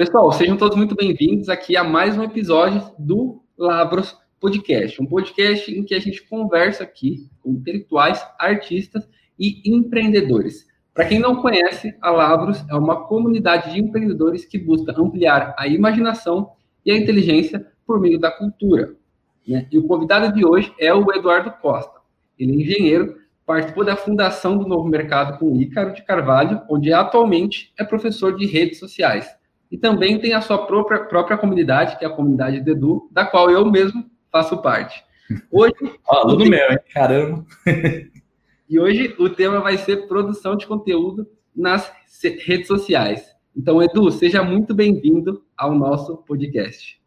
Pessoal, sejam todos muito bem-vindos aqui a mais um episódio do Labros Podcast, um podcast em que a gente conversa aqui com intelectuais, artistas e empreendedores. Para quem não conhece, a Labros é uma comunidade de empreendedores que busca ampliar a imaginação e a inteligência por meio da cultura. Né? E o convidado de hoje é o Eduardo Costa. Ele é engenheiro, participou da fundação do Novo Mercado com Ícaro de Carvalho, onde atualmente é professor de redes sociais. E também tem a sua própria, própria comunidade, que é a comunidade Dedu, da qual eu mesmo faço parte. Hoje. Aluno tema... meu, hein? Caramba! e hoje o tema vai ser produção de conteúdo nas redes sociais. Então, Edu, seja muito bem-vindo ao nosso podcast.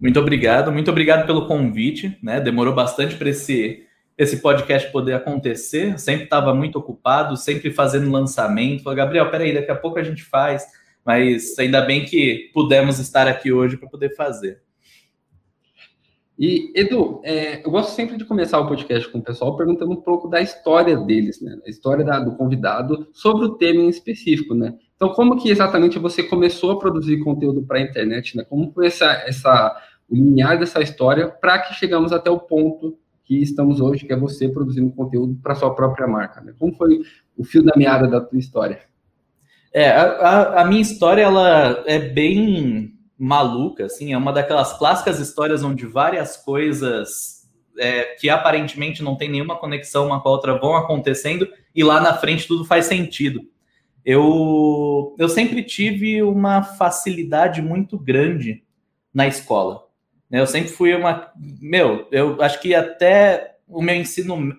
Muito obrigado, muito obrigado pelo convite, né? Demorou bastante para esse, esse podcast poder acontecer. Sempre estava muito ocupado, sempre fazendo lançamento. Falei, Gabriel, peraí, daqui a pouco a gente faz. Mas ainda bem que pudemos estar aqui hoje para poder fazer. E, Edu, é, eu gosto sempre de começar o podcast com o pessoal perguntando um pouco da história deles, né? A história da, do convidado sobre o tema em específico, né? Então, como que exatamente você começou a produzir conteúdo para a internet, né? Como foi essa, essa, o dessa história para que chegamos até o ponto que estamos hoje, que é você produzindo conteúdo para sua própria marca, né? Como foi o fio da meada da tua história? É, a, a minha história, ela é bem maluca, assim, é uma daquelas clássicas histórias onde várias coisas é, que aparentemente não tem nenhuma conexão uma com a outra vão acontecendo e lá na frente tudo faz sentido. Eu, eu sempre tive uma facilidade muito grande na escola. Né? Eu sempre fui uma. Meu, eu acho que até o meu ensino,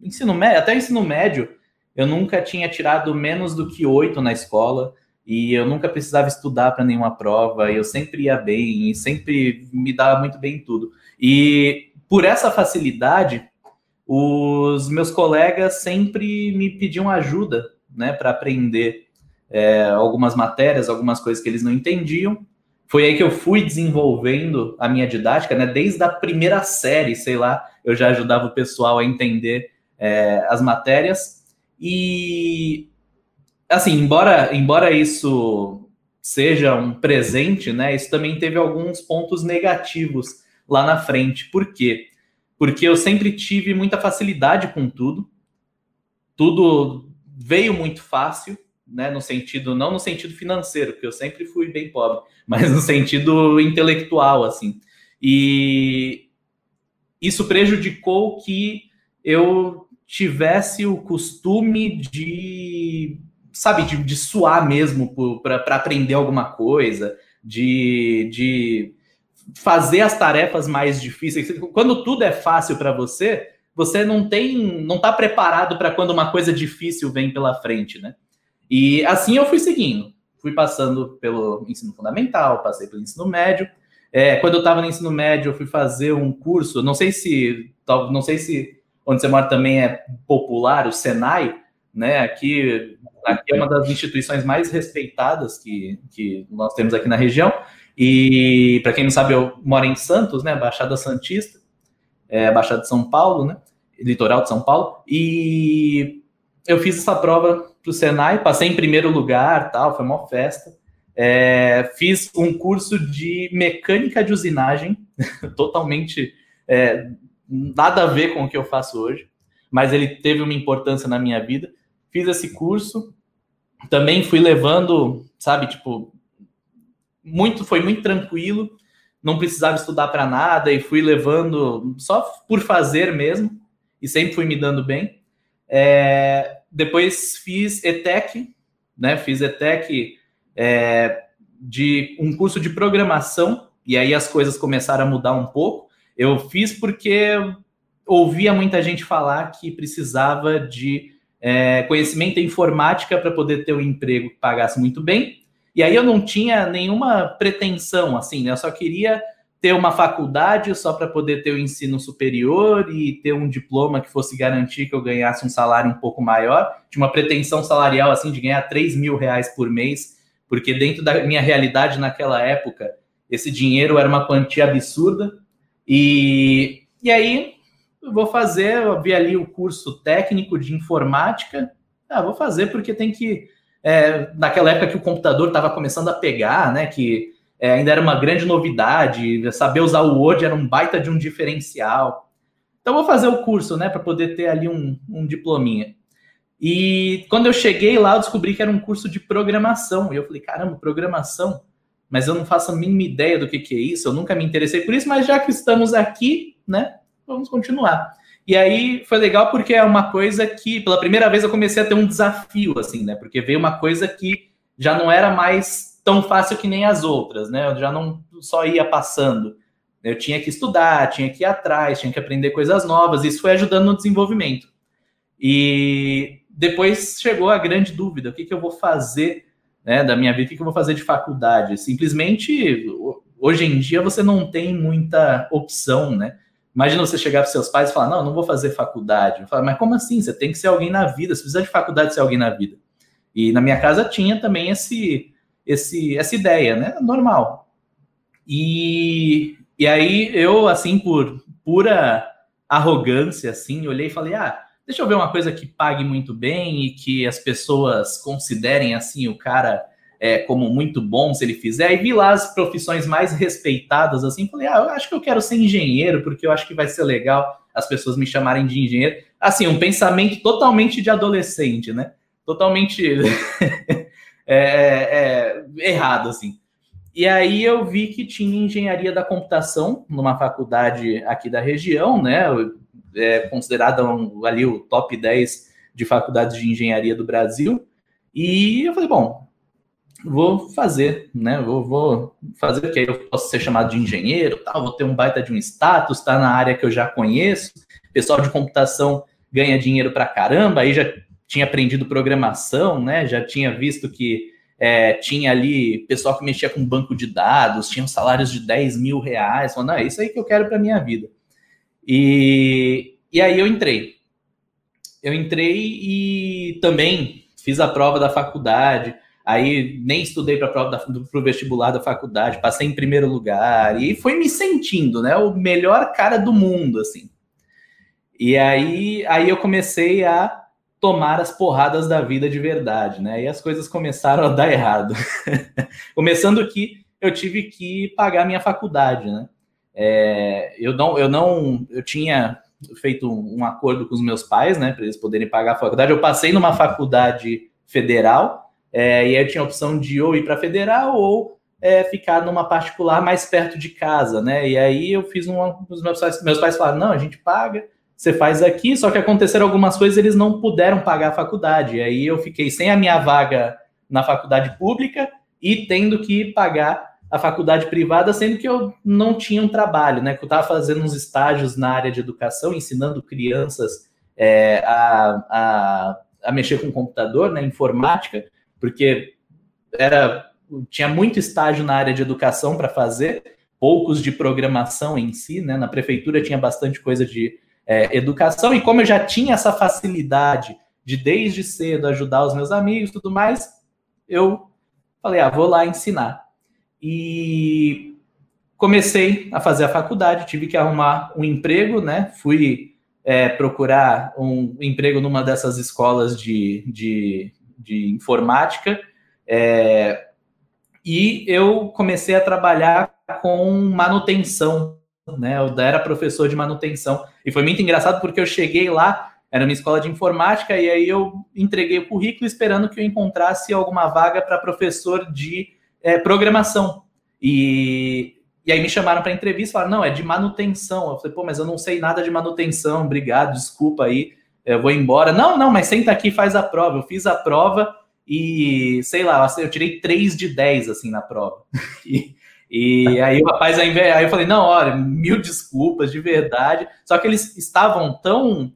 ensino médio, até o ensino médio, eu nunca tinha tirado menos do que oito na escola e eu nunca precisava estudar para nenhuma prova, eu sempre ia bem e sempre me dava muito bem em tudo. E por essa facilidade, os meus colegas sempre me pediam ajuda, né, para aprender é, algumas matérias, algumas coisas que eles não entendiam. Foi aí que eu fui desenvolvendo a minha didática, né, desde a primeira série, sei lá, eu já ajudava o pessoal a entender é, as matérias. E assim, embora, embora isso seja um presente, né? Isso também teve alguns pontos negativos lá na frente. Por quê? Porque eu sempre tive muita facilidade com tudo. Tudo veio muito fácil, né? No sentido, não no sentido financeiro, porque eu sempre fui bem pobre, mas no sentido intelectual, assim. E isso prejudicou que eu tivesse o costume de sabe, de, de suar mesmo para aprender alguma coisa, de, de fazer as tarefas mais difíceis. Quando tudo é fácil para você, você não tem, não está preparado para quando uma coisa difícil vem pela frente, né? E assim eu fui seguindo, fui passando pelo ensino fundamental, passei pelo ensino médio. É, quando eu estava no ensino médio, eu fui fazer um curso. Não sei se, não sei se onde você mora também é popular, o Senai, né? Aqui aqui é uma das instituições mais respeitadas que, que nós temos aqui na região. E para quem não sabe, eu moro em Santos, né? Baixada Santista, é, Baixada de São Paulo, né? Litoral de São Paulo. E eu fiz essa prova para o Senai, passei em primeiro lugar, tal, foi uma festa. É, fiz um curso de mecânica de usinagem, totalmente é, nada a ver com o que eu faço hoje, mas ele teve uma importância na minha vida fiz esse curso, também fui levando, sabe, tipo, muito, foi muito tranquilo, não precisava estudar para nada e fui levando só por fazer mesmo, e sempre fui me dando bem. É, depois fiz ETEC, né, fiz ETEC é, de um curso de programação, e aí as coisas começaram a mudar um pouco. Eu fiz porque ouvia muita gente falar que precisava de é, conhecimento em informática para poder ter um emprego que pagasse muito bem. E aí eu não tinha nenhuma pretensão, assim, né? Eu só queria ter uma faculdade só para poder ter o ensino superior e ter um diploma que fosse garantir que eu ganhasse um salário um pouco maior. Tinha uma pretensão salarial, assim, de ganhar 3 mil reais por mês, porque dentro da minha realidade naquela época, esse dinheiro era uma quantia absurda. E, e aí eu vou fazer, eu vi ali o curso técnico de informática. Ah, vou fazer porque tem que é, naquela época que o computador estava começando a pegar, né? Que é, ainda era uma grande novidade, saber usar o Word era um baita de um diferencial. Então, vou fazer o curso, né, para poder ter ali um, um diplominha. E quando eu cheguei lá, eu descobri que era um curso de programação. E eu falei, caramba, programação? Mas eu não faço a mínima ideia do que, que é isso, eu nunca me interessei por isso, mas já que estamos aqui, né, vamos continuar. E aí foi legal porque é uma coisa que, pela primeira vez, eu comecei a ter um desafio, assim, né? Porque veio uma coisa que já não era mais tão fácil que nem as outras, né? Eu já não só ia passando. Eu tinha que estudar, tinha que ir atrás, tinha que aprender coisas novas. Isso foi ajudando no desenvolvimento. E depois chegou a grande dúvida: o que, que eu vou fazer né, da minha vida? O que, eu vou fazer de faculdade? Simplesmente, hoje em dia, você não tem muita opção, né? Imagina você chegar para seus pais e falar: Não, não vou fazer faculdade. Eu falo, Mas como assim? Você tem que ser alguém na vida. Você precisa de faculdade ser alguém na vida. E na minha casa tinha também esse, esse, essa ideia, né? Normal. E, e aí eu, assim, por pura arrogância, assim, olhei e falei, ah, deixa eu ver uma coisa que pague muito bem e que as pessoas considerem, assim, o cara é, como muito bom se ele fizer. E vi lá as profissões mais respeitadas, assim, falei, ah, eu acho que eu quero ser engenheiro, porque eu acho que vai ser legal as pessoas me chamarem de engenheiro. Assim, um pensamento totalmente de adolescente, né? Totalmente é, é, errado, assim. E aí eu vi que tinha engenharia da computação numa faculdade aqui da região, né? É considerada um, ali o top 10 de faculdades de engenharia do Brasil. E eu falei, bom, vou fazer, né? Vou, vou fazer o que eu posso ser chamado de engenheiro, tal, vou ter um baita de um status, tá na área que eu já conheço. Pessoal de computação ganha dinheiro pra caramba, aí já tinha aprendido programação, né? Já tinha visto que é, tinha ali pessoal que mexia com banco de dados, tinham salários de 10 mil reais, falando, é isso aí que eu quero para minha vida. E, e aí eu entrei. Eu entrei e também fiz a prova da faculdade, aí nem estudei para a prova para o vestibular da faculdade, passei em primeiro lugar, e fui me sentindo, né, o melhor cara do mundo, assim. E aí, aí eu comecei a tomar as porradas da vida de verdade, né? E as coisas começaram a dar errado. Começando que eu tive que pagar minha faculdade, né? É, eu não, eu não, eu tinha feito um acordo com os meus pais, né, para eles poderem pagar a faculdade. Eu passei numa faculdade federal é, e aí eu tinha a opção de ou ir para federal ou é, ficar numa particular mais perto de casa, né? E aí eu fiz um, os meus pais, meus pais falaram, não, a gente paga você faz aqui, só que aconteceram algumas coisas, eles não puderam pagar a faculdade. Aí eu fiquei sem a minha vaga na faculdade pública e tendo que pagar a faculdade privada, sendo que eu não tinha um trabalho, né? Que eu estava fazendo uns estágios na área de educação, ensinando crianças é, a, a, a, mexer com computador, né? Informática, porque era tinha muito estágio na área de educação para fazer, poucos de programação em si, né? Na prefeitura tinha bastante coisa de é, educação, e como eu já tinha essa facilidade de desde cedo ajudar os meus amigos tudo mais, eu falei, ah, vou lá ensinar. E comecei a fazer a faculdade, tive que arrumar um emprego, né? Fui é, procurar um emprego numa dessas escolas de, de, de informática. É, e eu comecei a trabalhar com manutenção né? Eu era professor de manutenção. E foi muito engraçado porque eu cheguei lá, era uma escola de informática, e aí eu entreguei o currículo esperando que eu encontrasse alguma vaga para professor de é, programação. E, e aí me chamaram para entrevista e falaram: não, é de manutenção. Eu falei, pô, mas eu não sei nada de manutenção, obrigado, desculpa aí, eu vou embora. Não, não, mas senta aqui faz a prova. Eu fiz a prova e, sei lá, eu tirei 3 de 10 assim na prova. E, e aí o rapaz, aí eu falei, não, olha, mil desculpas, de verdade. Só que eles estavam tão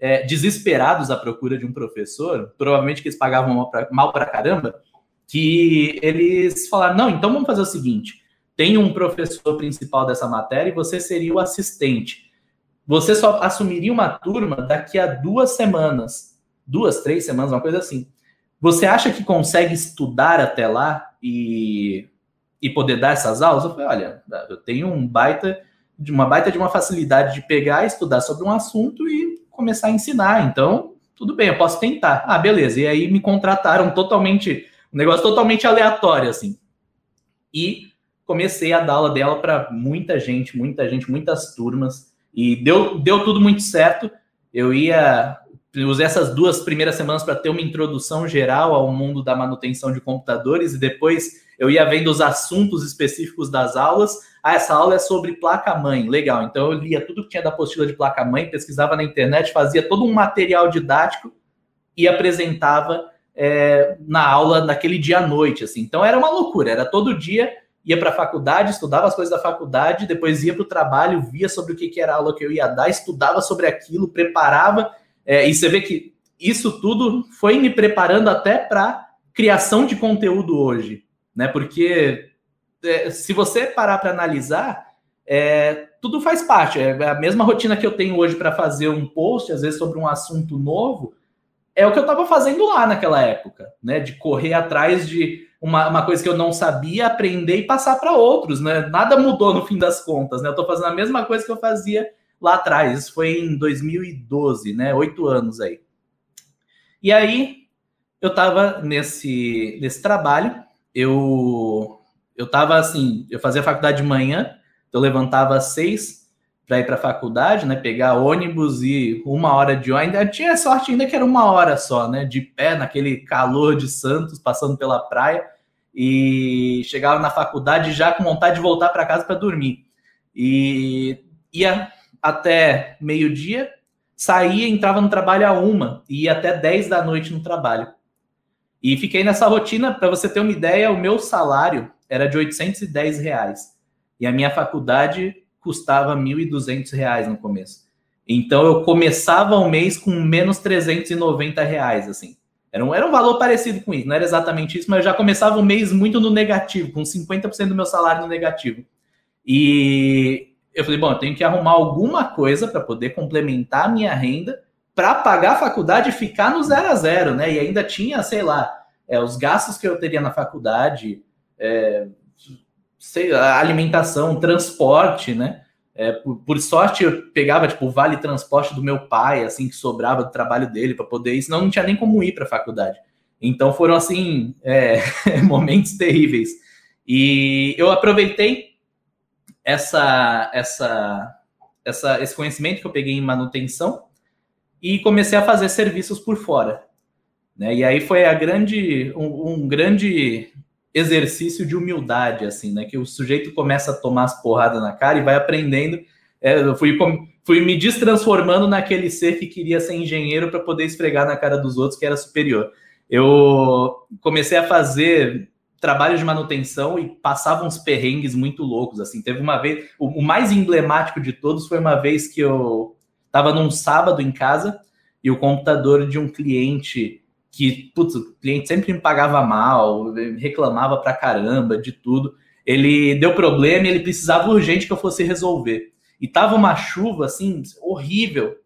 é, desesperados à procura de um professor, provavelmente que eles pagavam mal pra caramba, que eles falaram, não, então vamos fazer o seguinte, tem um professor principal dessa matéria e você seria o assistente. Você só assumiria uma turma daqui a duas semanas, duas, três semanas, uma coisa assim. Você acha que consegue estudar até lá e e poder dar essas aulas, eu falei, olha, eu tenho um baita de uma baita de uma facilidade de pegar, estudar sobre um assunto e começar a ensinar. Então, tudo bem, eu posso tentar. Ah, beleza. E aí me contrataram totalmente, um negócio totalmente aleatório, assim. E comecei a dar aula dela para muita gente, muita gente, muitas turmas. E deu, deu tudo muito certo. Eu ia usei essas duas primeiras semanas para ter uma introdução geral ao mundo da manutenção de computadores e depois eu ia vendo os assuntos específicos das aulas. Ah, essa aula é sobre placa-mãe, legal. Então eu lia tudo que tinha da apostila de placa-mãe, pesquisava na internet, fazia todo um material didático e apresentava é, na aula naquele dia à noite. Assim. Então era uma loucura, era todo dia ia para a faculdade, estudava as coisas da faculdade, depois ia para o trabalho, via sobre o que, que era a aula que eu ia dar, estudava sobre aquilo, preparava é, e você vê que isso tudo foi me preparando até para criação de conteúdo hoje, né? Porque é, se você parar para analisar, é, tudo faz parte. É a mesma rotina que eu tenho hoje para fazer um post, às vezes sobre um assunto novo, é o que eu estava fazendo lá naquela época, né? De correr atrás de uma, uma coisa que eu não sabia, aprender e passar para outros, né? Nada mudou no fim das contas, né? Eu estou fazendo a mesma coisa que eu fazia lá atrás. Isso foi em 2012, né? Oito anos aí. E aí eu estava nesse, nesse trabalho, eu eu tava assim, eu fazia faculdade de manhã, então eu levantava às seis para ir para a faculdade, né? Pegar ônibus e uma hora de ônibus. Tinha sorte ainda que era uma hora só, né? De pé naquele calor de Santos, passando pela praia e chegava na faculdade já com vontade de voltar para casa para dormir. E ia até meio-dia, saía, entrava no trabalho a uma, e ia até 10 da noite no trabalho. E fiquei nessa rotina, para você ter uma ideia, o meu salário era de 810 reais. E a minha faculdade custava 1.200 reais no começo. Então eu começava o mês com menos 390 reais, assim. Era um, era um valor parecido com isso, não era exatamente isso, mas eu já começava o mês muito no negativo, com 50% do meu salário no negativo. E eu falei, bom, eu tenho que arrumar alguma coisa para poder complementar a minha renda para pagar a faculdade e ficar no zero a zero, né? E ainda tinha, sei lá, é, os gastos que eu teria na faculdade, é, sei, alimentação, transporte, né? É, por, por, sorte, eu pegava tipo o vale transporte do meu pai, assim, que sobrava do trabalho dele para poder ir, senão não tinha nem como ir para a faculdade. Então foram assim é, momentos terríveis. E eu aproveitei essa, essa, essa, esse conhecimento que eu peguei em manutenção e comecei a fazer serviços por fora. Né? E aí foi a grande, um, um grande exercício de humildade, assim, né? Que o sujeito começa a tomar as porradas na cara e vai aprendendo. É, eu fui, fui me destransformando naquele ser que queria ser engenheiro para poder esfregar na cara dos outros que era superior. Eu comecei a fazer trabalho de manutenção e passava uns perrengues muito loucos, assim. Teve uma vez, o, o mais emblemático de todos foi uma vez que eu estava num sábado em casa e o computador de um cliente que, putz, o cliente sempre me pagava mal, reclamava pra caramba de tudo. Ele deu problema e ele precisava urgente que eu fosse resolver. E tava uma chuva, assim, horrível.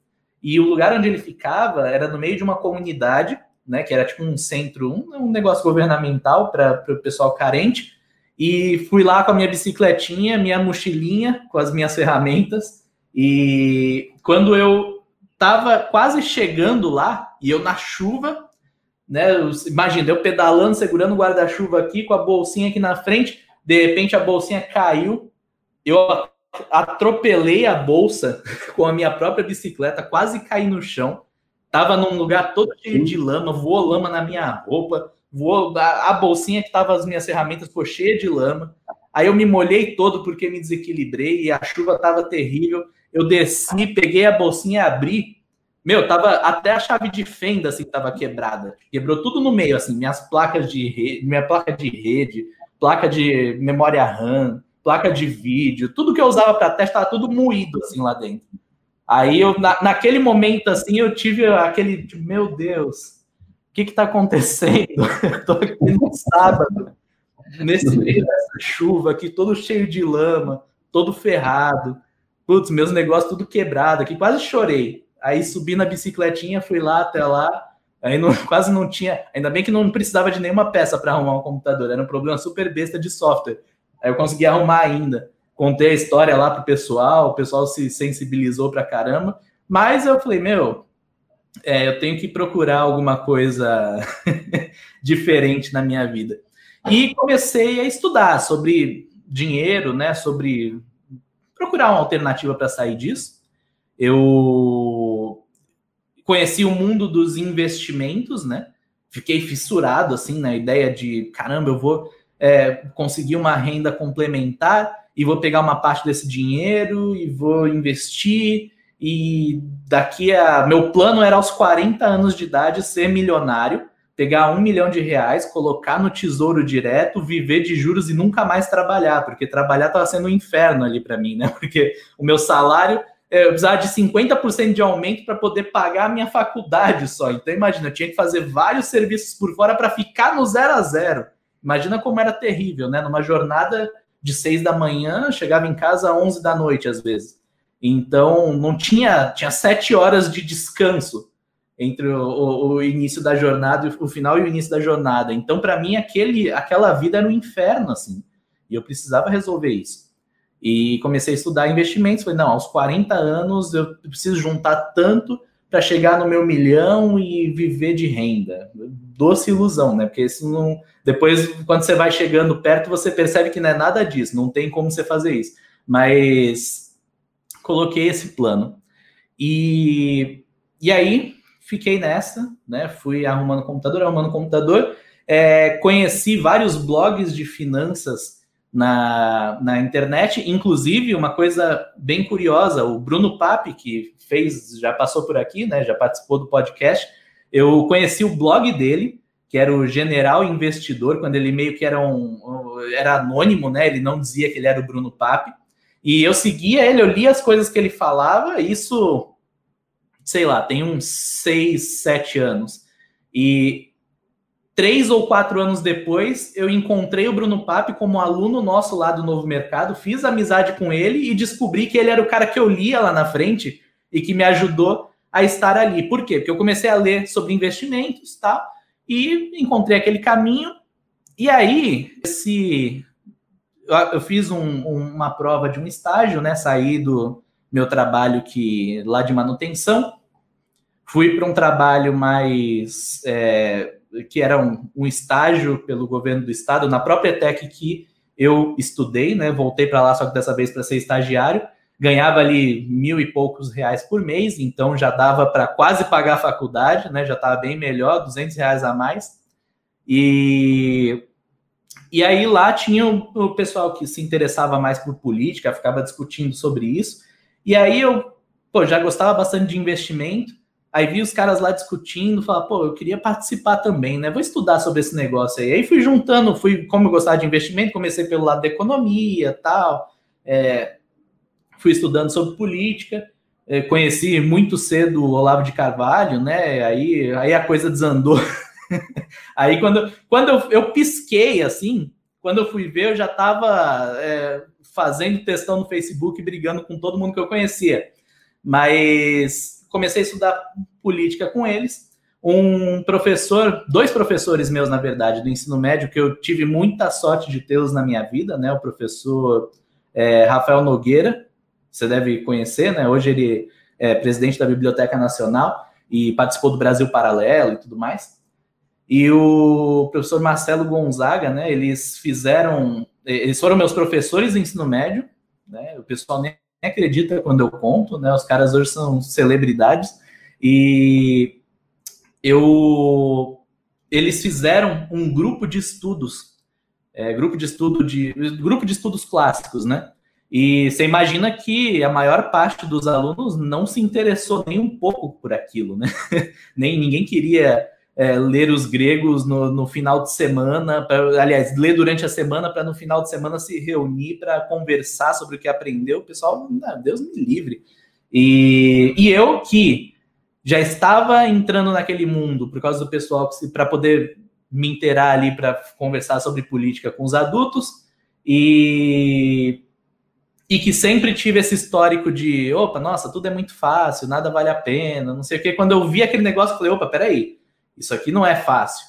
E o lugar onde ele ficava era no meio de uma comunidade né, que era tipo um centro, um, um negócio governamental para o pessoal carente, e fui lá com a minha bicicletinha, minha mochilinha, com as minhas ferramentas, e quando eu estava quase chegando lá, e eu na chuva, né, imagina, eu pedalando, segurando o guarda-chuva aqui, com a bolsinha aqui na frente, de repente a bolsinha caiu, eu atropelei a bolsa com a minha própria bicicleta, quase caí no chão, Tava num lugar todo cheio de lama, voou lama na minha roupa, voou a, bolsinha que tava as minhas ferramentas ficou cheia de lama. Aí eu me molhei todo porque me desequilibrei e a chuva tava terrível. Eu desci, peguei a bolsinha e abri. Meu, tava até a chave de fenda assim tava quebrada. Quebrou tudo no meio assim, minhas placas de rede, minha placa de rede, placa de memória RAM, placa de vídeo, tudo que eu usava para teste tava tudo moído assim lá dentro. Aí eu, na, naquele momento assim, eu tive aquele, tipo, meu Deus, o que está acontecendo? eu tô aqui no sábado, nesse meio dessa chuva aqui, todo cheio de lama, todo ferrado. Putz, meus negócios tudo quebrado aqui, quase chorei. Aí subi na bicicletinha, fui lá até lá, aí não, quase não tinha, ainda bem que não precisava de nenhuma peça para arrumar um computador, era um problema super besta de software. Aí eu consegui arrumar ainda contei a história lá pro pessoal, o pessoal se sensibilizou pra caramba, mas eu falei, meu, é, eu tenho que procurar alguma coisa diferente na minha vida. E comecei a estudar sobre dinheiro, né? Sobre procurar uma alternativa para sair disso. Eu conheci o mundo dos investimentos, né? Fiquei fissurado assim na ideia de caramba, eu vou é, conseguir uma renda complementar e vou pegar uma parte desse dinheiro e vou investir. E daqui a. Meu plano era aos 40 anos de idade ser milionário, pegar um milhão de reais, colocar no tesouro direto, viver de juros e nunca mais trabalhar, porque trabalhar estava sendo um inferno ali para mim, né? Porque o meu salário eu precisava de 50% de aumento para poder pagar a minha faculdade só. Então, imagina, eu tinha que fazer vários serviços por fora para ficar no zero a zero. Imagina como era terrível, né? Numa jornada de seis da manhã, chegava em casa às 11 da noite, às vezes. Então, não tinha, tinha sete horas de descanso entre o, o, o início da jornada, o final e o início da jornada. Então, para mim, aquele, aquela vida era um inferno, assim. E eu precisava resolver isso. E comecei a estudar investimentos. Falei, não, aos 40 anos eu preciso juntar tanto para chegar no meu milhão e viver de renda. Doce ilusão, né? Porque isso não. Depois, quando você vai chegando perto, você percebe que não é nada disso, não tem como você fazer isso. Mas coloquei esse plano. E, e aí fiquei nessa, né? Fui arrumando computador, arrumando computador. É, conheci vários blogs de finanças na, na internet, inclusive uma coisa bem curiosa, o Bruno Papi, que fez, já passou por aqui, né, já participou do podcast, eu conheci o blog dele, que era o General Investidor, quando ele meio que era um, era anônimo, né, ele não dizia que ele era o Bruno Papi, e eu seguia ele, eu lia as coisas que ele falava, isso, sei lá, tem uns seis, sete anos, e Três ou quatro anos depois, eu encontrei o Bruno Papi como aluno nosso lá do Novo Mercado, fiz amizade com ele e descobri que ele era o cara que eu lia lá na frente e que me ajudou a estar ali. Por quê? Porque eu comecei a ler sobre investimentos tá? e encontrei aquele caminho. E aí, esse, eu fiz um, uma prova de um estágio, né? Saí do meu trabalho que lá de manutenção, fui para um trabalho mais é, que era um, um, estágio pelo governo do estado, na própria Tech que eu estudei, né? Voltei para lá, só que dessa vez para ser estagiário. Ganhava ali mil e poucos reais por mês, então já dava para quase pagar a faculdade, né? Já estava bem melhor, 200 reais a mais. E, e aí lá tinha o, o pessoal que se interessava mais por política, ficava discutindo sobre isso. E aí eu pô, já gostava bastante de investimento Aí vi os caras lá discutindo, falar, pô, eu queria participar também, né? Vou estudar sobre esse negócio aí. Aí fui juntando, fui, como eu gostava de investimento, comecei pelo lado da economia tal. É, fui estudando sobre política. É, conheci muito cedo o Olavo de Carvalho, né? Aí, aí a coisa desandou. aí quando, quando eu, eu, pisquei assim, quando eu fui ver, eu já estava é, fazendo testão no Facebook, brigando com todo mundo que eu conhecia. Mas comecei a estudar política com eles. Um professor, dois professores meus, na verdade, do ensino médio, que eu tive muita sorte de tê-los na minha vida, né? O professor é, Rafael Nogueira, você deve conhecer, né? Hoje ele é presidente da Biblioteca Nacional e participou do Brasil Paralelo e tudo mais. E o professor Marcelo Gonzaga, né? Eles fizeram, eles foram meus professores do ensino médio, né? O pessoal acredita quando eu conto, né? Os caras hoje são celebridades e eu eles fizeram um grupo de estudos, é, grupo de estudo de grupo de estudos clássicos, né? E você imagina que a maior parte dos alunos não se interessou nem um pouco por aquilo, né? nem ninguém queria é, ler os gregos no, no final de semana, pra, aliás, ler durante a semana para no final de semana se reunir para conversar sobre o que aprendeu. O pessoal, não, Deus me livre. E, e eu que já estava entrando naquele mundo por causa do pessoal para poder me inteirar ali para conversar sobre política com os adultos e e que sempre tive esse histórico de, opa, nossa, tudo é muito fácil, nada vale a pena, não sei o quê. Quando eu vi aquele negócio, eu falei, opa, peraí, isso aqui não é fácil.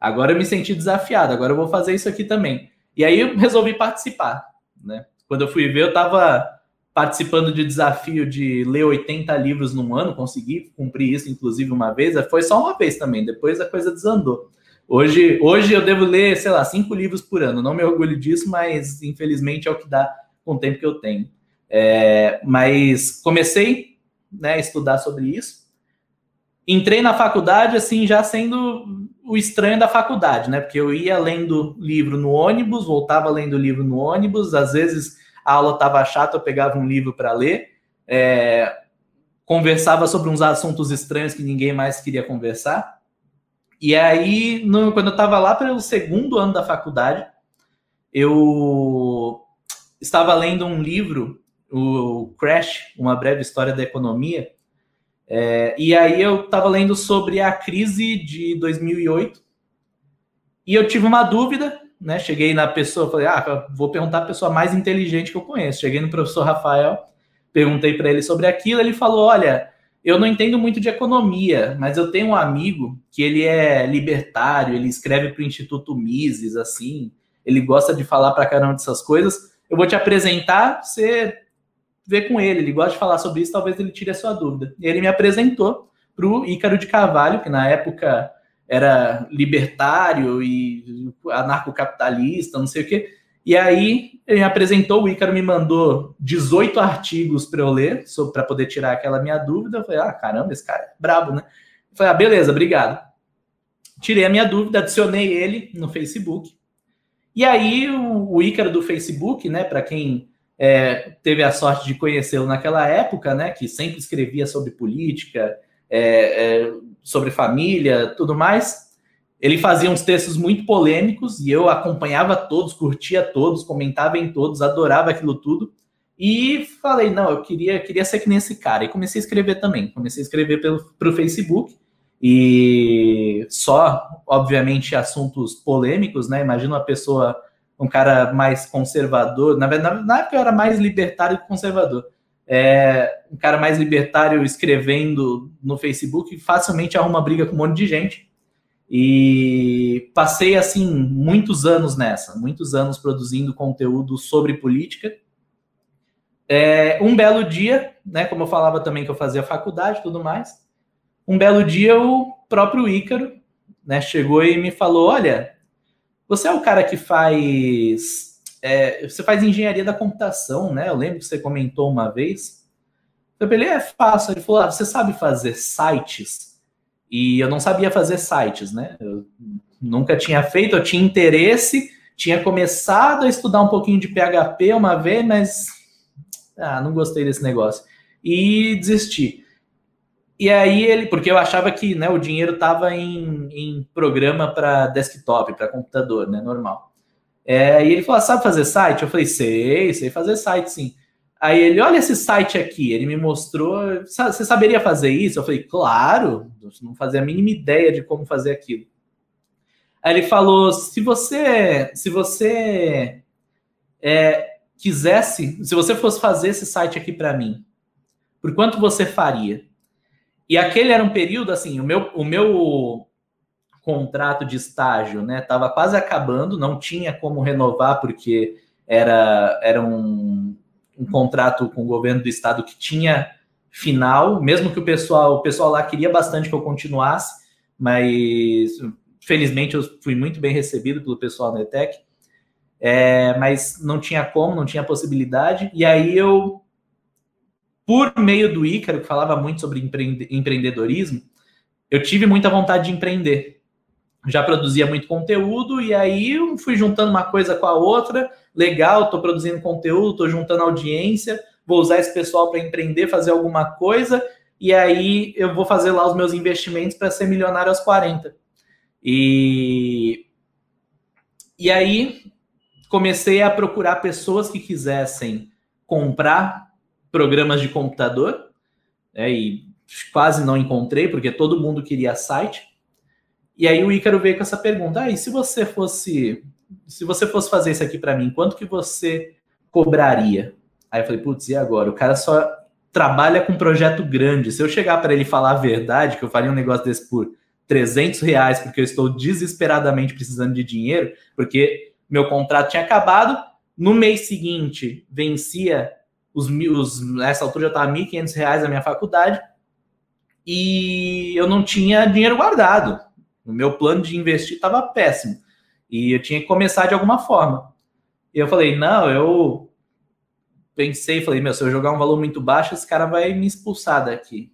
Agora eu me senti desafiado, agora eu vou fazer isso aqui também. E aí eu resolvi participar, né? Quando eu fui ver, eu estava participando de desafio de ler 80 livros num ano, consegui cumprir isso, inclusive, uma vez. Foi só uma vez também, depois a coisa desandou. Hoje, hoje eu devo ler, sei lá, cinco livros por ano. Não me orgulho disso, mas infelizmente é o que dá com o tempo que eu tenho. É, mas comecei né, a estudar sobre isso. Entrei na faculdade, assim, já sendo o estranho da faculdade, né? Porque eu ia lendo livro no ônibus, voltava lendo livro no ônibus, às vezes a aula estava chata, eu pegava um livro para ler, é, conversava sobre uns assuntos estranhos que ninguém mais queria conversar. E aí, no, quando eu estava lá pelo segundo ano da faculdade, eu estava lendo um livro, o Crash, Uma Breve História da Economia, é, e aí eu estava lendo sobre a crise de 2008 e eu tive uma dúvida, né? Cheguei na pessoa, falei, ah, vou perguntar a pessoa mais inteligente que eu conheço. Cheguei no professor Rafael, perguntei para ele sobre aquilo, ele falou, olha, eu não entendo muito de economia, mas eu tenho um amigo que ele é libertário, ele escreve para o Instituto Mises, assim, ele gosta de falar para caramba dessas coisas. Eu vou te apresentar, você vê com ele, ele gosta de falar sobre isso, talvez ele tire a sua dúvida. E ele me apresentou para o Ícaro de Carvalho, que na época era libertário e anarcocapitalista, não sei o quê. E aí ele me apresentou, o Ícaro me mandou 18 artigos para eu ler, para poder tirar aquela minha dúvida. Eu falei, ah, caramba, esse cara é brabo, né? Eu falei, ah, beleza, obrigado. Tirei a minha dúvida, adicionei ele no Facebook. E aí o, o Ícaro do Facebook, né, para quem é, teve a sorte de conhecê-lo naquela época, né, que sempre escrevia sobre política, é, é, sobre família, tudo mais. Ele fazia uns textos muito polêmicos e eu acompanhava todos, curtia todos, comentava em todos, adorava aquilo tudo. E falei, não, eu queria, queria ser que nem esse cara. E comecei a escrever também. Comecei a escrever para o Facebook. E só, obviamente, assuntos polêmicos, né? Imagina uma pessoa um cara mais conservador. Na verdade, na época eu era mais libertário que conservador. É, um cara mais libertário escrevendo no Facebook facilmente arruma briga com um monte de gente. E passei assim muitos anos nessa, muitos anos produzindo conteúdo sobre política. É, um belo dia, né, como eu falava também que eu fazia faculdade e tudo mais, um belo dia o próprio Ícaro né, chegou e me falou: Olha, você é o cara que faz. É, você faz engenharia da computação, né? Eu lembro que você comentou uma vez. Eu falei, é fácil. Ele falou: ah, você sabe fazer sites? E eu não sabia fazer sites, né? Eu nunca tinha feito, eu tinha interesse, tinha começado a estudar um pouquinho de PHP uma vez, mas ah, não gostei desse negócio. E desisti. E aí ele, porque eu achava que né, o dinheiro estava em, em programa para desktop, para computador, né? Normal. É, e ele falou: ah, sabe fazer site? Eu falei, sei, sei fazer site, sim. Aí ele, olha esse site aqui, ele me mostrou, você saberia fazer isso? Eu falei, claro, não fazia a mínima ideia de como fazer aquilo. Aí ele falou, se você, se você é, quisesse, se você fosse fazer esse site aqui para mim, por quanto você faria? E aquele era um período assim, o meu, o meu contrato de estágio, né, estava quase acabando, não tinha como renovar porque era, era um, um contrato com o governo do estado que tinha final, mesmo que o pessoal, o pessoal lá queria bastante que eu continuasse, mas felizmente eu fui muito bem recebido pelo pessoal da ETEC, é, mas não tinha como, não tinha possibilidade, e aí eu por meio do Ícaro, que falava muito sobre empre empreendedorismo, eu tive muita vontade de empreender. Já produzia muito conteúdo e aí eu fui juntando uma coisa com a outra. Legal, estou produzindo conteúdo, estou juntando audiência, vou usar esse pessoal para empreender, fazer alguma coisa e aí eu vou fazer lá os meus investimentos para ser milionário aos 40. E, e aí comecei a procurar pessoas que quisessem comprar programas de computador, né, e quase não encontrei, porque todo mundo queria site. E aí o Ícaro veio com essa pergunta: ah, e se você fosse, se você fosse fazer isso aqui para mim, quanto que você cobraria? Aí eu falei, putz, e agora? O cara só trabalha com projeto grande. Se eu chegar para ele falar a verdade, que eu faria um negócio desse por 300 reais, porque eu estou desesperadamente precisando de dinheiro, porque meu contrato tinha acabado, no mês seguinte vencia os, os, nessa altura já estava R$ 1.500 a minha faculdade, e eu não tinha dinheiro guardado. O meu plano de investir estava péssimo. E eu tinha que começar de alguma forma. E eu falei, não, eu pensei, falei, meu, se eu jogar um valor muito baixo, esse cara vai me expulsar daqui.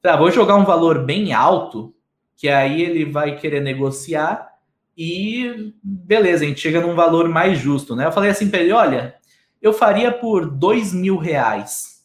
Tá, vou jogar um valor bem alto, que aí ele vai querer negociar e beleza, a gente chega num valor mais justo, né? Eu falei assim para ele, olha, eu faria por dois mil reais.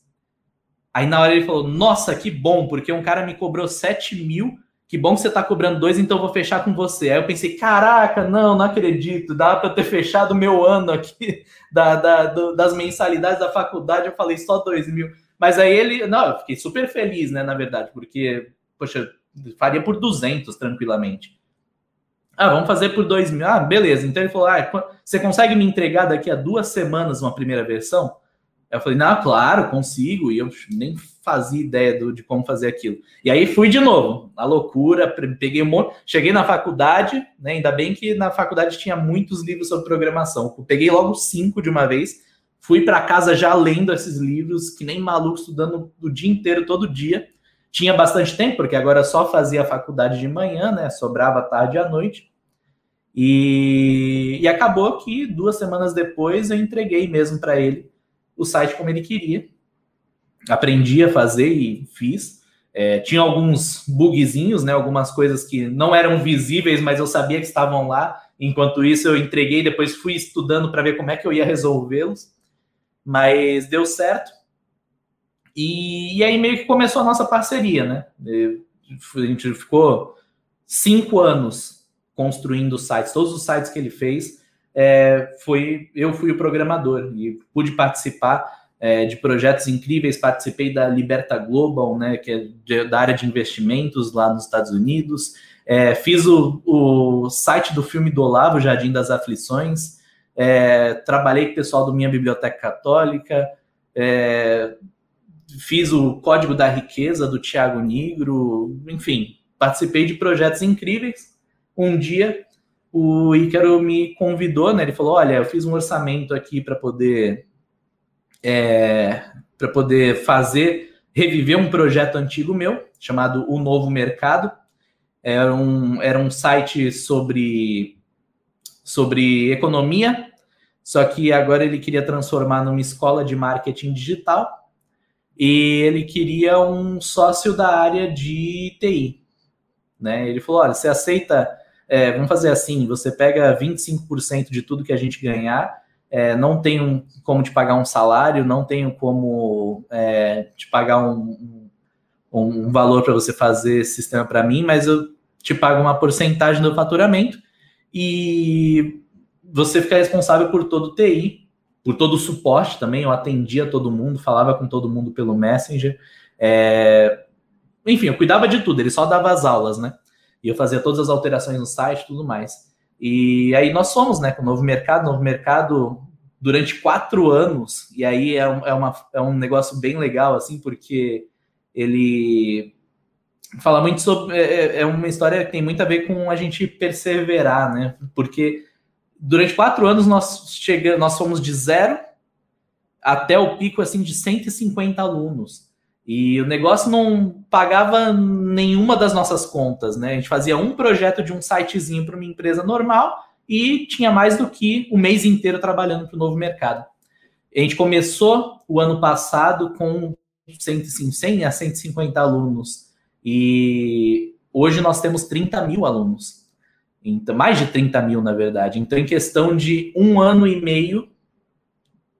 Aí na hora ele falou, nossa, que bom, porque um cara me cobrou sete mil que bom que você está cobrando dois, então eu vou fechar com você. Aí eu pensei, caraca, não, não acredito, dá para ter fechado meu ano aqui da, da do, das mensalidades da faculdade. Eu falei só dois mil. Mas aí ele, não, eu fiquei super feliz, né, na verdade, porque, poxa, faria por 200 tranquilamente. Ah, vamos fazer por dois mil. Ah, beleza. Então ele falou, ah, você consegue me entregar daqui a duas semanas uma primeira versão? Eu falei, não, claro, consigo. E eu nem fazia ideia do, de como fazer aquilo. E aí fui de novo, a loucura, peguei um monte, cheguei na faculdade, né? Ainda bem que na faculdade tinha muitos livros sobre programação. Eu peguei logo cinco de uma vez, fui para casa já lendo esses livros, que nem maluco, estudando o dia inteiro, todo dia. Tinha bastante tempo, porque agora só fazia a faculdade de manhã, né? Sobrava tarde e à noite. E, e acabou que duas semanas depois eu entreguei mesmo para ele o site como ele queria aprendi a fazer e fiz. É, tinha alguns bugzinhos, né, algumas coisas que não eram visíveis, mas eu sabia que estavam lá. Enquanto isso, eu entreguei, depois fui estudando para ver como é que eu ia resolvê-los. Mas deu certo. E, e, aí meio que começou a nossa parceria, né? A gente ficou cinco anos construindo sites. Todos os sites que ele fez, é, foi eu fui o programador e pude participar é, de projetos incríveis, participei da Liberta Global, né, que é de, da área de investimentos lá nos Estados Unidos. É, fiz o, o, site do filme do Olavo, Jardim das Aflições. É, trabalhei com o pessoal do Minha Biblioteca Católica. É, fiz o Código da Riqueza do Tiago Nigro. Enfim, participei de projetos incríveis. Um dia o Ícaro me convidou, né? Ele falou: Olha, eu fiz um orçamento aqui para poder é, para poder fazer, reviver um projeto antigo meu, chamado O Novo Mercado. Era um, era um site sobre, sobre economia, só que agora ele queria transformar numa escola de marketing digital e ele queria um sócio da área de TI. Né? Ele falou: olha, você aceita. É, vamos fazer assim: você pega 25% de tudo que a gente ganhar é, não tenho como te pagar um salário, não tenho como é, te pagar um, um, um valor para você fazer esse sistema para mim, mas eu te pago uma porcentagem do faturamento e você fica responsável por todo o TI, por todo o suporte também. Eu atendia todo mundo, falava com todo mundo pelo Messenger. É... Enfim, eu cuidava de tudo, ele só dava as aulas, né? E eu fazia todas as alterações no site tudo mais. E aí nós fomos, né, com o Novo Mercado, Novo Mercado durante quatro anos, e aí é, um, é, uma, é um negócio bem legal, assim, porque ele fala muito sobre. É, é, é uma história que tem muito a ver com a gente perseverar, né? Porque durante quatro anos nós chegamos, nós fomos de zero até o pico assim de 150 alunos. E o negócio não pagava nenhuma das nossas contas, né? A gente fazia um projeto de um sitezinho para uma empresa normal e tinha mais do que o mês inteiro trabalhando para o novo mercado. A gente começou o ano passado com 100 a 150 alunos e hoje nós temos 30 mil alunos. Então, mais de 30 mil, na verdade. Então, em questão de um ano e meio,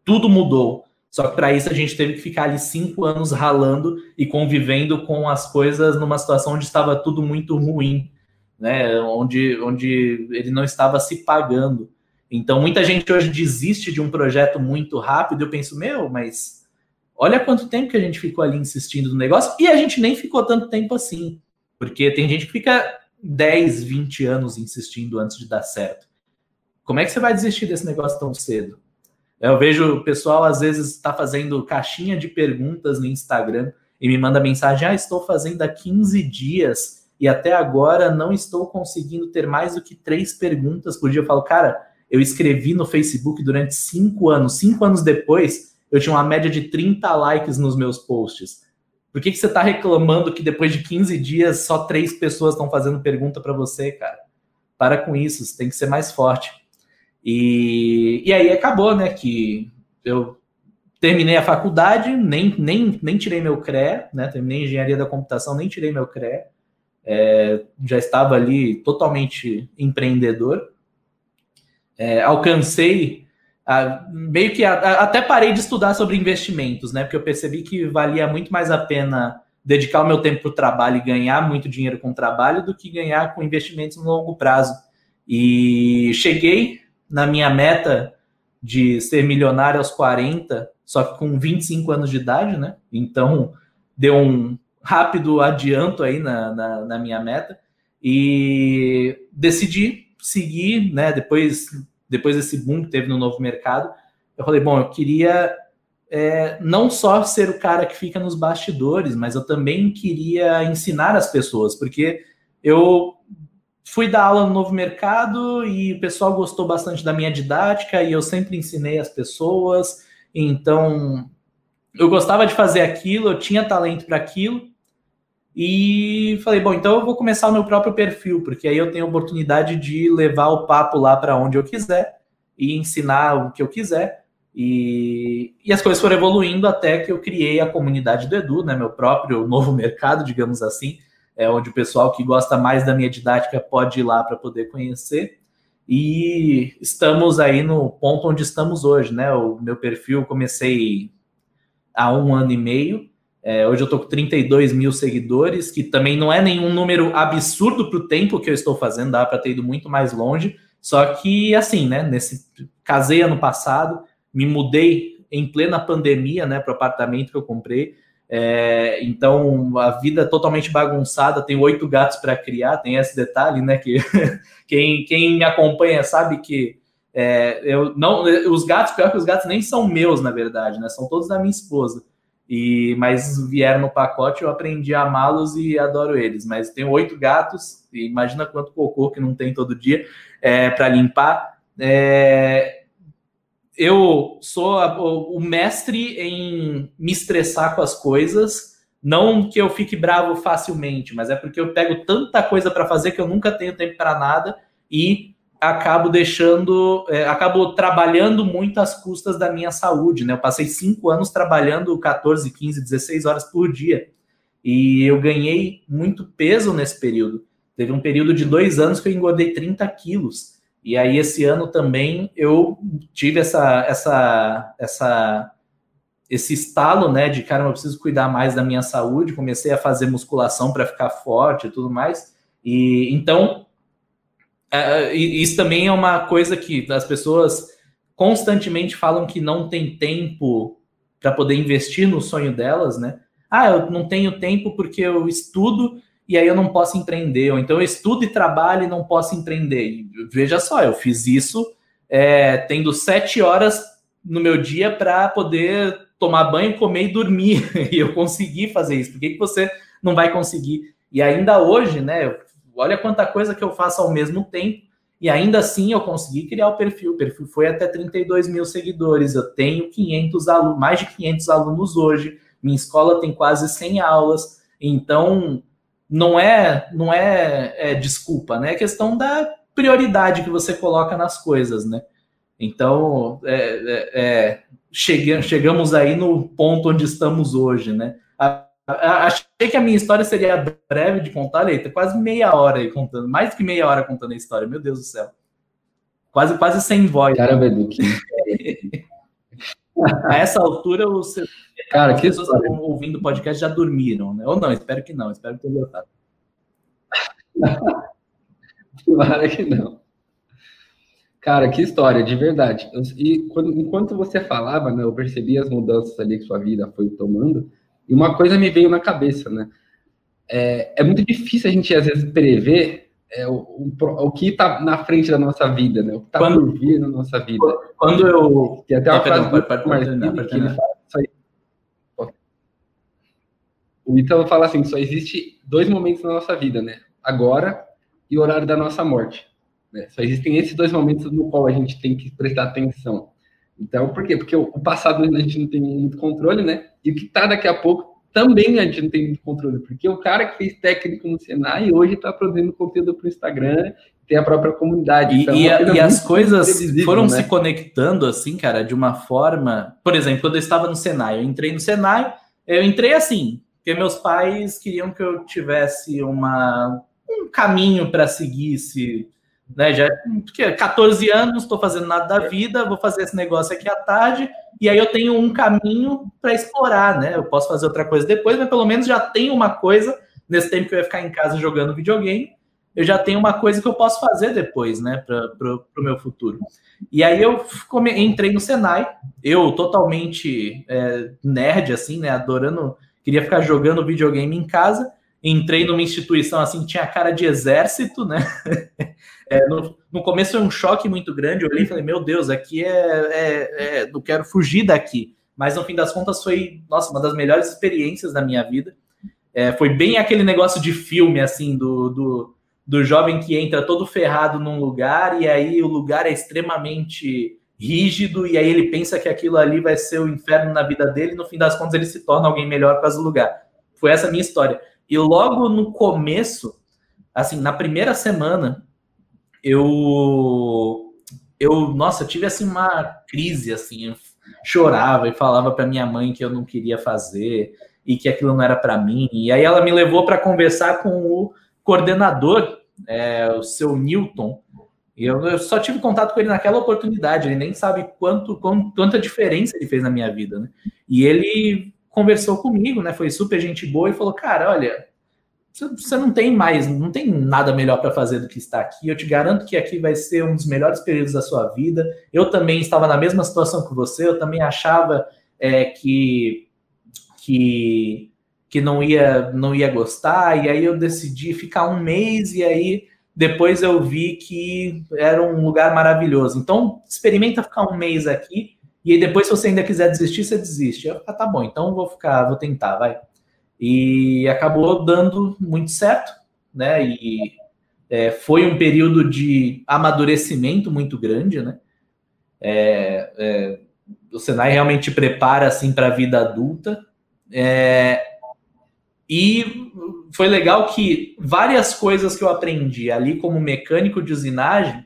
tudo mudou. Só que para isso a gente teve que ficar ali cinco anos ralando e convivendo com as coisas numa situação onde estava tudo muito ruim, né? Onde, onde ele não estava se pagando. Então muita gente hoje desiste de um projeto muito rápido. Eu penso, meu, mas olha quanto tempo que a gente ficou ali insistindo no negócio e a gente nem ficou tanto tempo assim. Porque tem gente que fica 10, 20 anos insistindo antes de dar certo. Como é que você vai desistir desse negócio tão cedo? Eu vejo o pessoal às vezes está fazendo caixinha de perguntas no Instagram e me manda mensagem: ah, estou fazendo há 15 dias e até agora não estou conseguindo ter mais do que três perguntas por dia. Eu falo, cara, eu escrevi no Facebook durante cinco anos. Cinco anos depois, eu tinha uma média de 30 likes nos meus posts. Por que, que você está reclamando que depois de 15 dias só três pessoas estão fazendo pergunta para você, cara? Para com isso, você tem que ser mais forte. E, e aí acabou, né? Que eu terminei a faculdade, nem, nem, nem tirei meu CRE, né? Terminei engenharia da computação, nem tirei meu CRE. É, já estava ali totalmente empreendedor. É, alcancei a, meio que a, a, até parei de estudar sobre investimentos, né? Porque eu percebi que valia muito mais a pena dedicar o meu tempo para o trabalho e ganhar muito dinheiro com o trabalho do que ganhar com investimentos no longo prazo. E cheguei na minha meta de ser milionário aos 40, só que com 25 anos de idade, né? Então deu um rápido adianto aí na, na, na minha meta e decidi seguir, né? Depois depois desse boom que teve no novo mercado, eu falei, bom, eu queria é, não só ser o cara que fica nos bastidores, mas eu também queria ensinar as pessoas, porque eu fui dar aula no novo mercado e o pessoal gostou bastante da minha didática e eu sempre ensinei as pessoas, então eu gostava de fazer aquilo, eu tinha talento para aquilo. E falei, bom, então eu vou começar o meu próprio perfil, porque aí eu tenho a oportunidade de levar o papo lá para onde eu quiser e ensinar o que eu quiser. E, e as coisas foram evoluindo até que eu criei a comunidade do Edu, né, meu próprio novo mercado, digamos assim, é onde o pessoal que gosta mais da minha didática pode ir lá para poder conhecer. E estamos aí no ponto onde estamos hoje, né? O meu perfil comecei há um ano e meio é, hoje eu estou com 32 mil seguidores, que também não é nenhum número absurdo para o tempo que eu estou fazendo, dá para ter ido muito mais longe. Só que, assim, né? Nesse, casei ano passado, me mudei em plena pandemia, né, para o apartamento que eu comprei. É, então, a vida totalmente bagunçada, tem oito gatos para criar, tem esse detalhe, né? Que quem, quem me acompanha sabe que é, eu não. Os gatos, pior que os gatos nem são meus, na verdade, né? São todos da minha esposa. E mas vieram no pacote, eu aprendi a amá-los e adoro eles. Mas tenho oito gatos, e imagina quanto cocô que não tem todo dia é, para limpar. É, eu sou a, o, mestre em me estressar com as coisas. Não que eu fique bravo facilmente, mas é porque eu pego tanta coisa para fazer que eu nunca tenho tempo para nada e acabo deixando, é, acabo trabalhando muito às custas da minha saúde, né? Eu passei cinco anos trabalhando 14, 15, 16 horas por dia e eu ganhei muito peso nesse período. Teve um período de dois anos que eu engordei 30 quilos. E aí esse ano também eu tive essa, essa, essa, esse estalo, né? De cara, eu preciso cuidar mais da minha saúde. Comecei a fazer musculação para ficar forte e tudo mais. E então é, é isso também é uma coisa que as pessoas constantemente falam que não tem tempo para poder investir no sonho delas, né? Ah, eu não tenho tempo porque eu estudo e aí eu não posso empreender, ou então eu estudo e trabalho e não posso empreender. Veja só, eu fiz isso é, tendo sete horas no meu dia para poder tomar banho, comer e dormir. E eu consegui fazer isso. Por que, que você não vai conseguir? E ainda hoje, né? olha quanta coisa que eu faço ao mesmo tempo. E ainda assim eu consegui criar o perfil. O perfil foi até 32 mil seguidores. Eu tenho 500 alunos, mais de 500 alunos hoje. Minha escola tem quase 100 aulas. Então, não é, não é, é desculpa, né? É questão da prioridade que você coloca nas coisas, né? Então, é, é, é chegamos aí no ponto onde estamos hoje, né? A Achei que a minha história seria breve de contar, Leita. Quase meia hora aí contando, mais que meia hora contando a história, meu Deus do céu. Quase, quase sem voz. Caramba, Edu. a essa altura, os, Cara, as que pessoas que estão ouvindo o podcast já dormiram, né? Ou não, espero que não, espero que tenham gostado. Claro que não. Cara, que história, de verdade. E quando, enquanto você falava, né, eu percebi as mudanças ali que sua vida foi tomando. E uma coisa me veio na cabeça, né? É, é muito difícil a gente, às vezes, prever é, o, o, o que está na frente da nossa vida, né? O que está por vir na nossa vida. Quando eu... Tem até uma frase do Martini que ele fala só, o Ítalo fala assim, só existe dois momentos na nossa vida, né? Agora e o horário da nossa morte. Né? Só existem esses dois momentos no qual a gente tem que prestar atenção. Então, por quê? Porque o passado a gente não tem muito controle, né? E o que tá daqui a pouco também a gente não tem muito controle, porque o cara que fez técnico no Senai hoje está produzindo conteúdo para o Instagram, tem a própria comunidade. E, então, e, é e as coisas foram né? se conectando assim, cara, de uma forma. Por exemplo, quando eu estava no Senai, eu entrei no Senai, eu entrei assim, porque meus pais queriam que eu tivesse uma, um caminho para seguir se né, já porque 14 anos, não estou fazendo nada da vida, vou fazer esse negócio aqui à tarde, e aí eu tenho um caminho para explorar, né? Eu posso fazer outra coisa depois, mas pelo menos já tenho uma coisa nesse tempo que eu ia ficar em casa jogando videogame, eu já tenho uma coisa que eu posso fazer depois, né, para o meu futuro. E aí eu entrei no Senai, eu totalmente é, nerd, assim, né, adorando, queria ficar jogando videogame em casa, entrei numa instituição assim, tinha cara de exército, né? É, no, no, começo foi um choque muito grande. Eu olhei e falei, meu Deus, aqui é, é, é, não quero fugir daqui. Mas no fim das contas foi, nossa, uma das melhores experiências da minha vida. É, foi bem aquele negócio de filme, assim, do, do, do jovem que entra todo ferrado num lugar e aí o lugar é extremamente rígido e aí ele pensa que aquilo ali vai ser o inferno na vida dele e no fim das contas ele se torna alguém melhor causa do lugar. Foi essa a minha história. E logo no começo, assim, na primeira semana, eu eu, nossa, eu tive assim uma crise assim, chorava e falava para minha mãe que eu não queria fazer e que aquilo não era para mim. E aí ela me levou para conversar com o coordenador, é, o seu Newton. E eu, eu, só tive contato com ele naquela oportunidade. Ele nem sabe quanto, quanto quanta diferença ele fez na minha vida, né? E ele conversou comigo, né? Foi super gente boa e falou: "Cara, olha, você não tem mais, não tem nada melhor para fazer do que estar aqui. Eu te garanto que aqui vai ser um dos melhores períodos da sua vida. Eu também estava na mesma situação que você, eu também achava é, que, que, que não, ia, não ia gostar, e aí eu decidi ficar um mês, e aí depois eu vi que era um lugar maravilhoso. Então, experimenta ficar um mês aqui, e aí depois, se você ainda quiser desistir, você desiste. Eu, ah, tá bom, então vou ficar, vou tentar, vai. E acabou dando muito certo, né? E é, foi um período de amadurecimento muito grande, né? É, é, o Senai realmente prepara assim para a vida adulta. É, e foi legal que várias coisas que eu aprendi ali como mecânico de usinagem,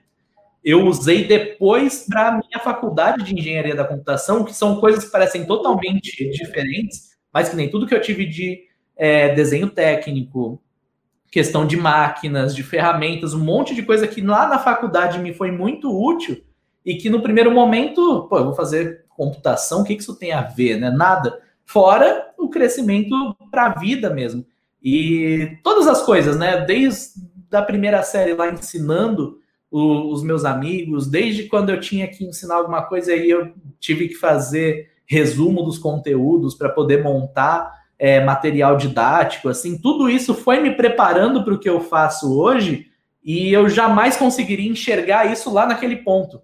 eu usei depois para a minha faculdade de engenharia da computação, que são coisas que parecem totalmente diferentes, mas que nem tudo que eu tive de é, desenho técnico, questão de máquinas, de ferramentas, um monte de coisa que lá na faculdade me foi muito útil e que no primeiro momento, pô, eu vou fazer computação, o que, que isso tem a ver, né? Nada. Fora o crescimento para a vida mesmo. E todas as coisas, né? Desde a primeira série lá ensinando o, os meus amigos, desde quando eu tinha que ensinar alguma coisa aí eu tive que fazer resumo dos conteúdos para poder montar é, material didático, assim, tudo isso foi me preparando para o que eu faço hoje e eu jamais conseguiria enxergar isso lá naquele ponto.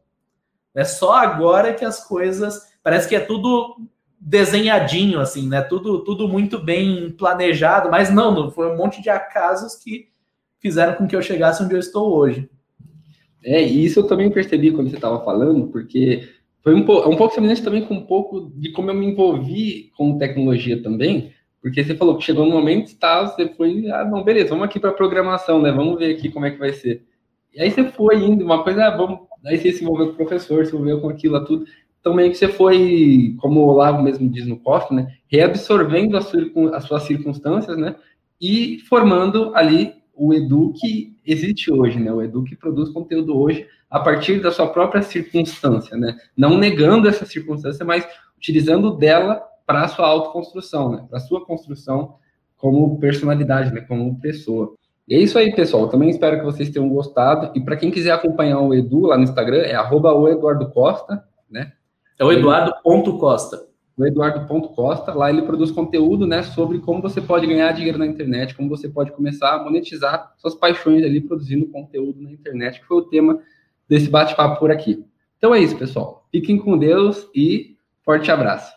É só agora que as coisas parece que é tudo desenhadinho, assim, né? Tudo, tudo muito bem planejado, mas não, não foi um monte de acasos que fizeram com que eu chegasse onde eu estou hoje. É, e isso eu também percebi quando você estava falando, porque foi um, pouco, um pouco semelhante também com um pouco de como eu me envolvi com tecnologia também, porque você falou que chegou no momento, tá, você foi, ah, não, beleza, vamos aqui para programação, né? Vamos ver aqui como é que vai ser. E aí você foi indo, uma coisa, ah, vamos, aí você se envolveu com o professor, se envolveu com aquilo, tudo. Então meio que você foi, como o Olavo mesmo diz no COF, né? Reabsorvendo as, as suas circunstâncias, né? E formando ali o Edu que existe hoje, né? O Edu que produz conteúdo hoje a partir da sua própria circunstância, né? Não negando essa circunstância, mas utilizando dela para a sua autoconstrução, né? Para a sua construção como personalidade, né? Como pessoa. E é isso aí, pessoal. Também espero que vocês tenham gostado. E para quem quiser acompanhar o Edu lá no Instagram, é arroba o Eduardo Costa, né? É o Eduardo.costa. O Eduardo.costa, lá ele produz conteúdo, né, sobre como você pode ganhar dinheiro na internet, como você pode começar a monetizar suas paixões ali produzindo conteúdo na internet, que foi o tema desse bate-papo por aqui. Então é isso, pessoal. Fiquem com Deus e forte abraço.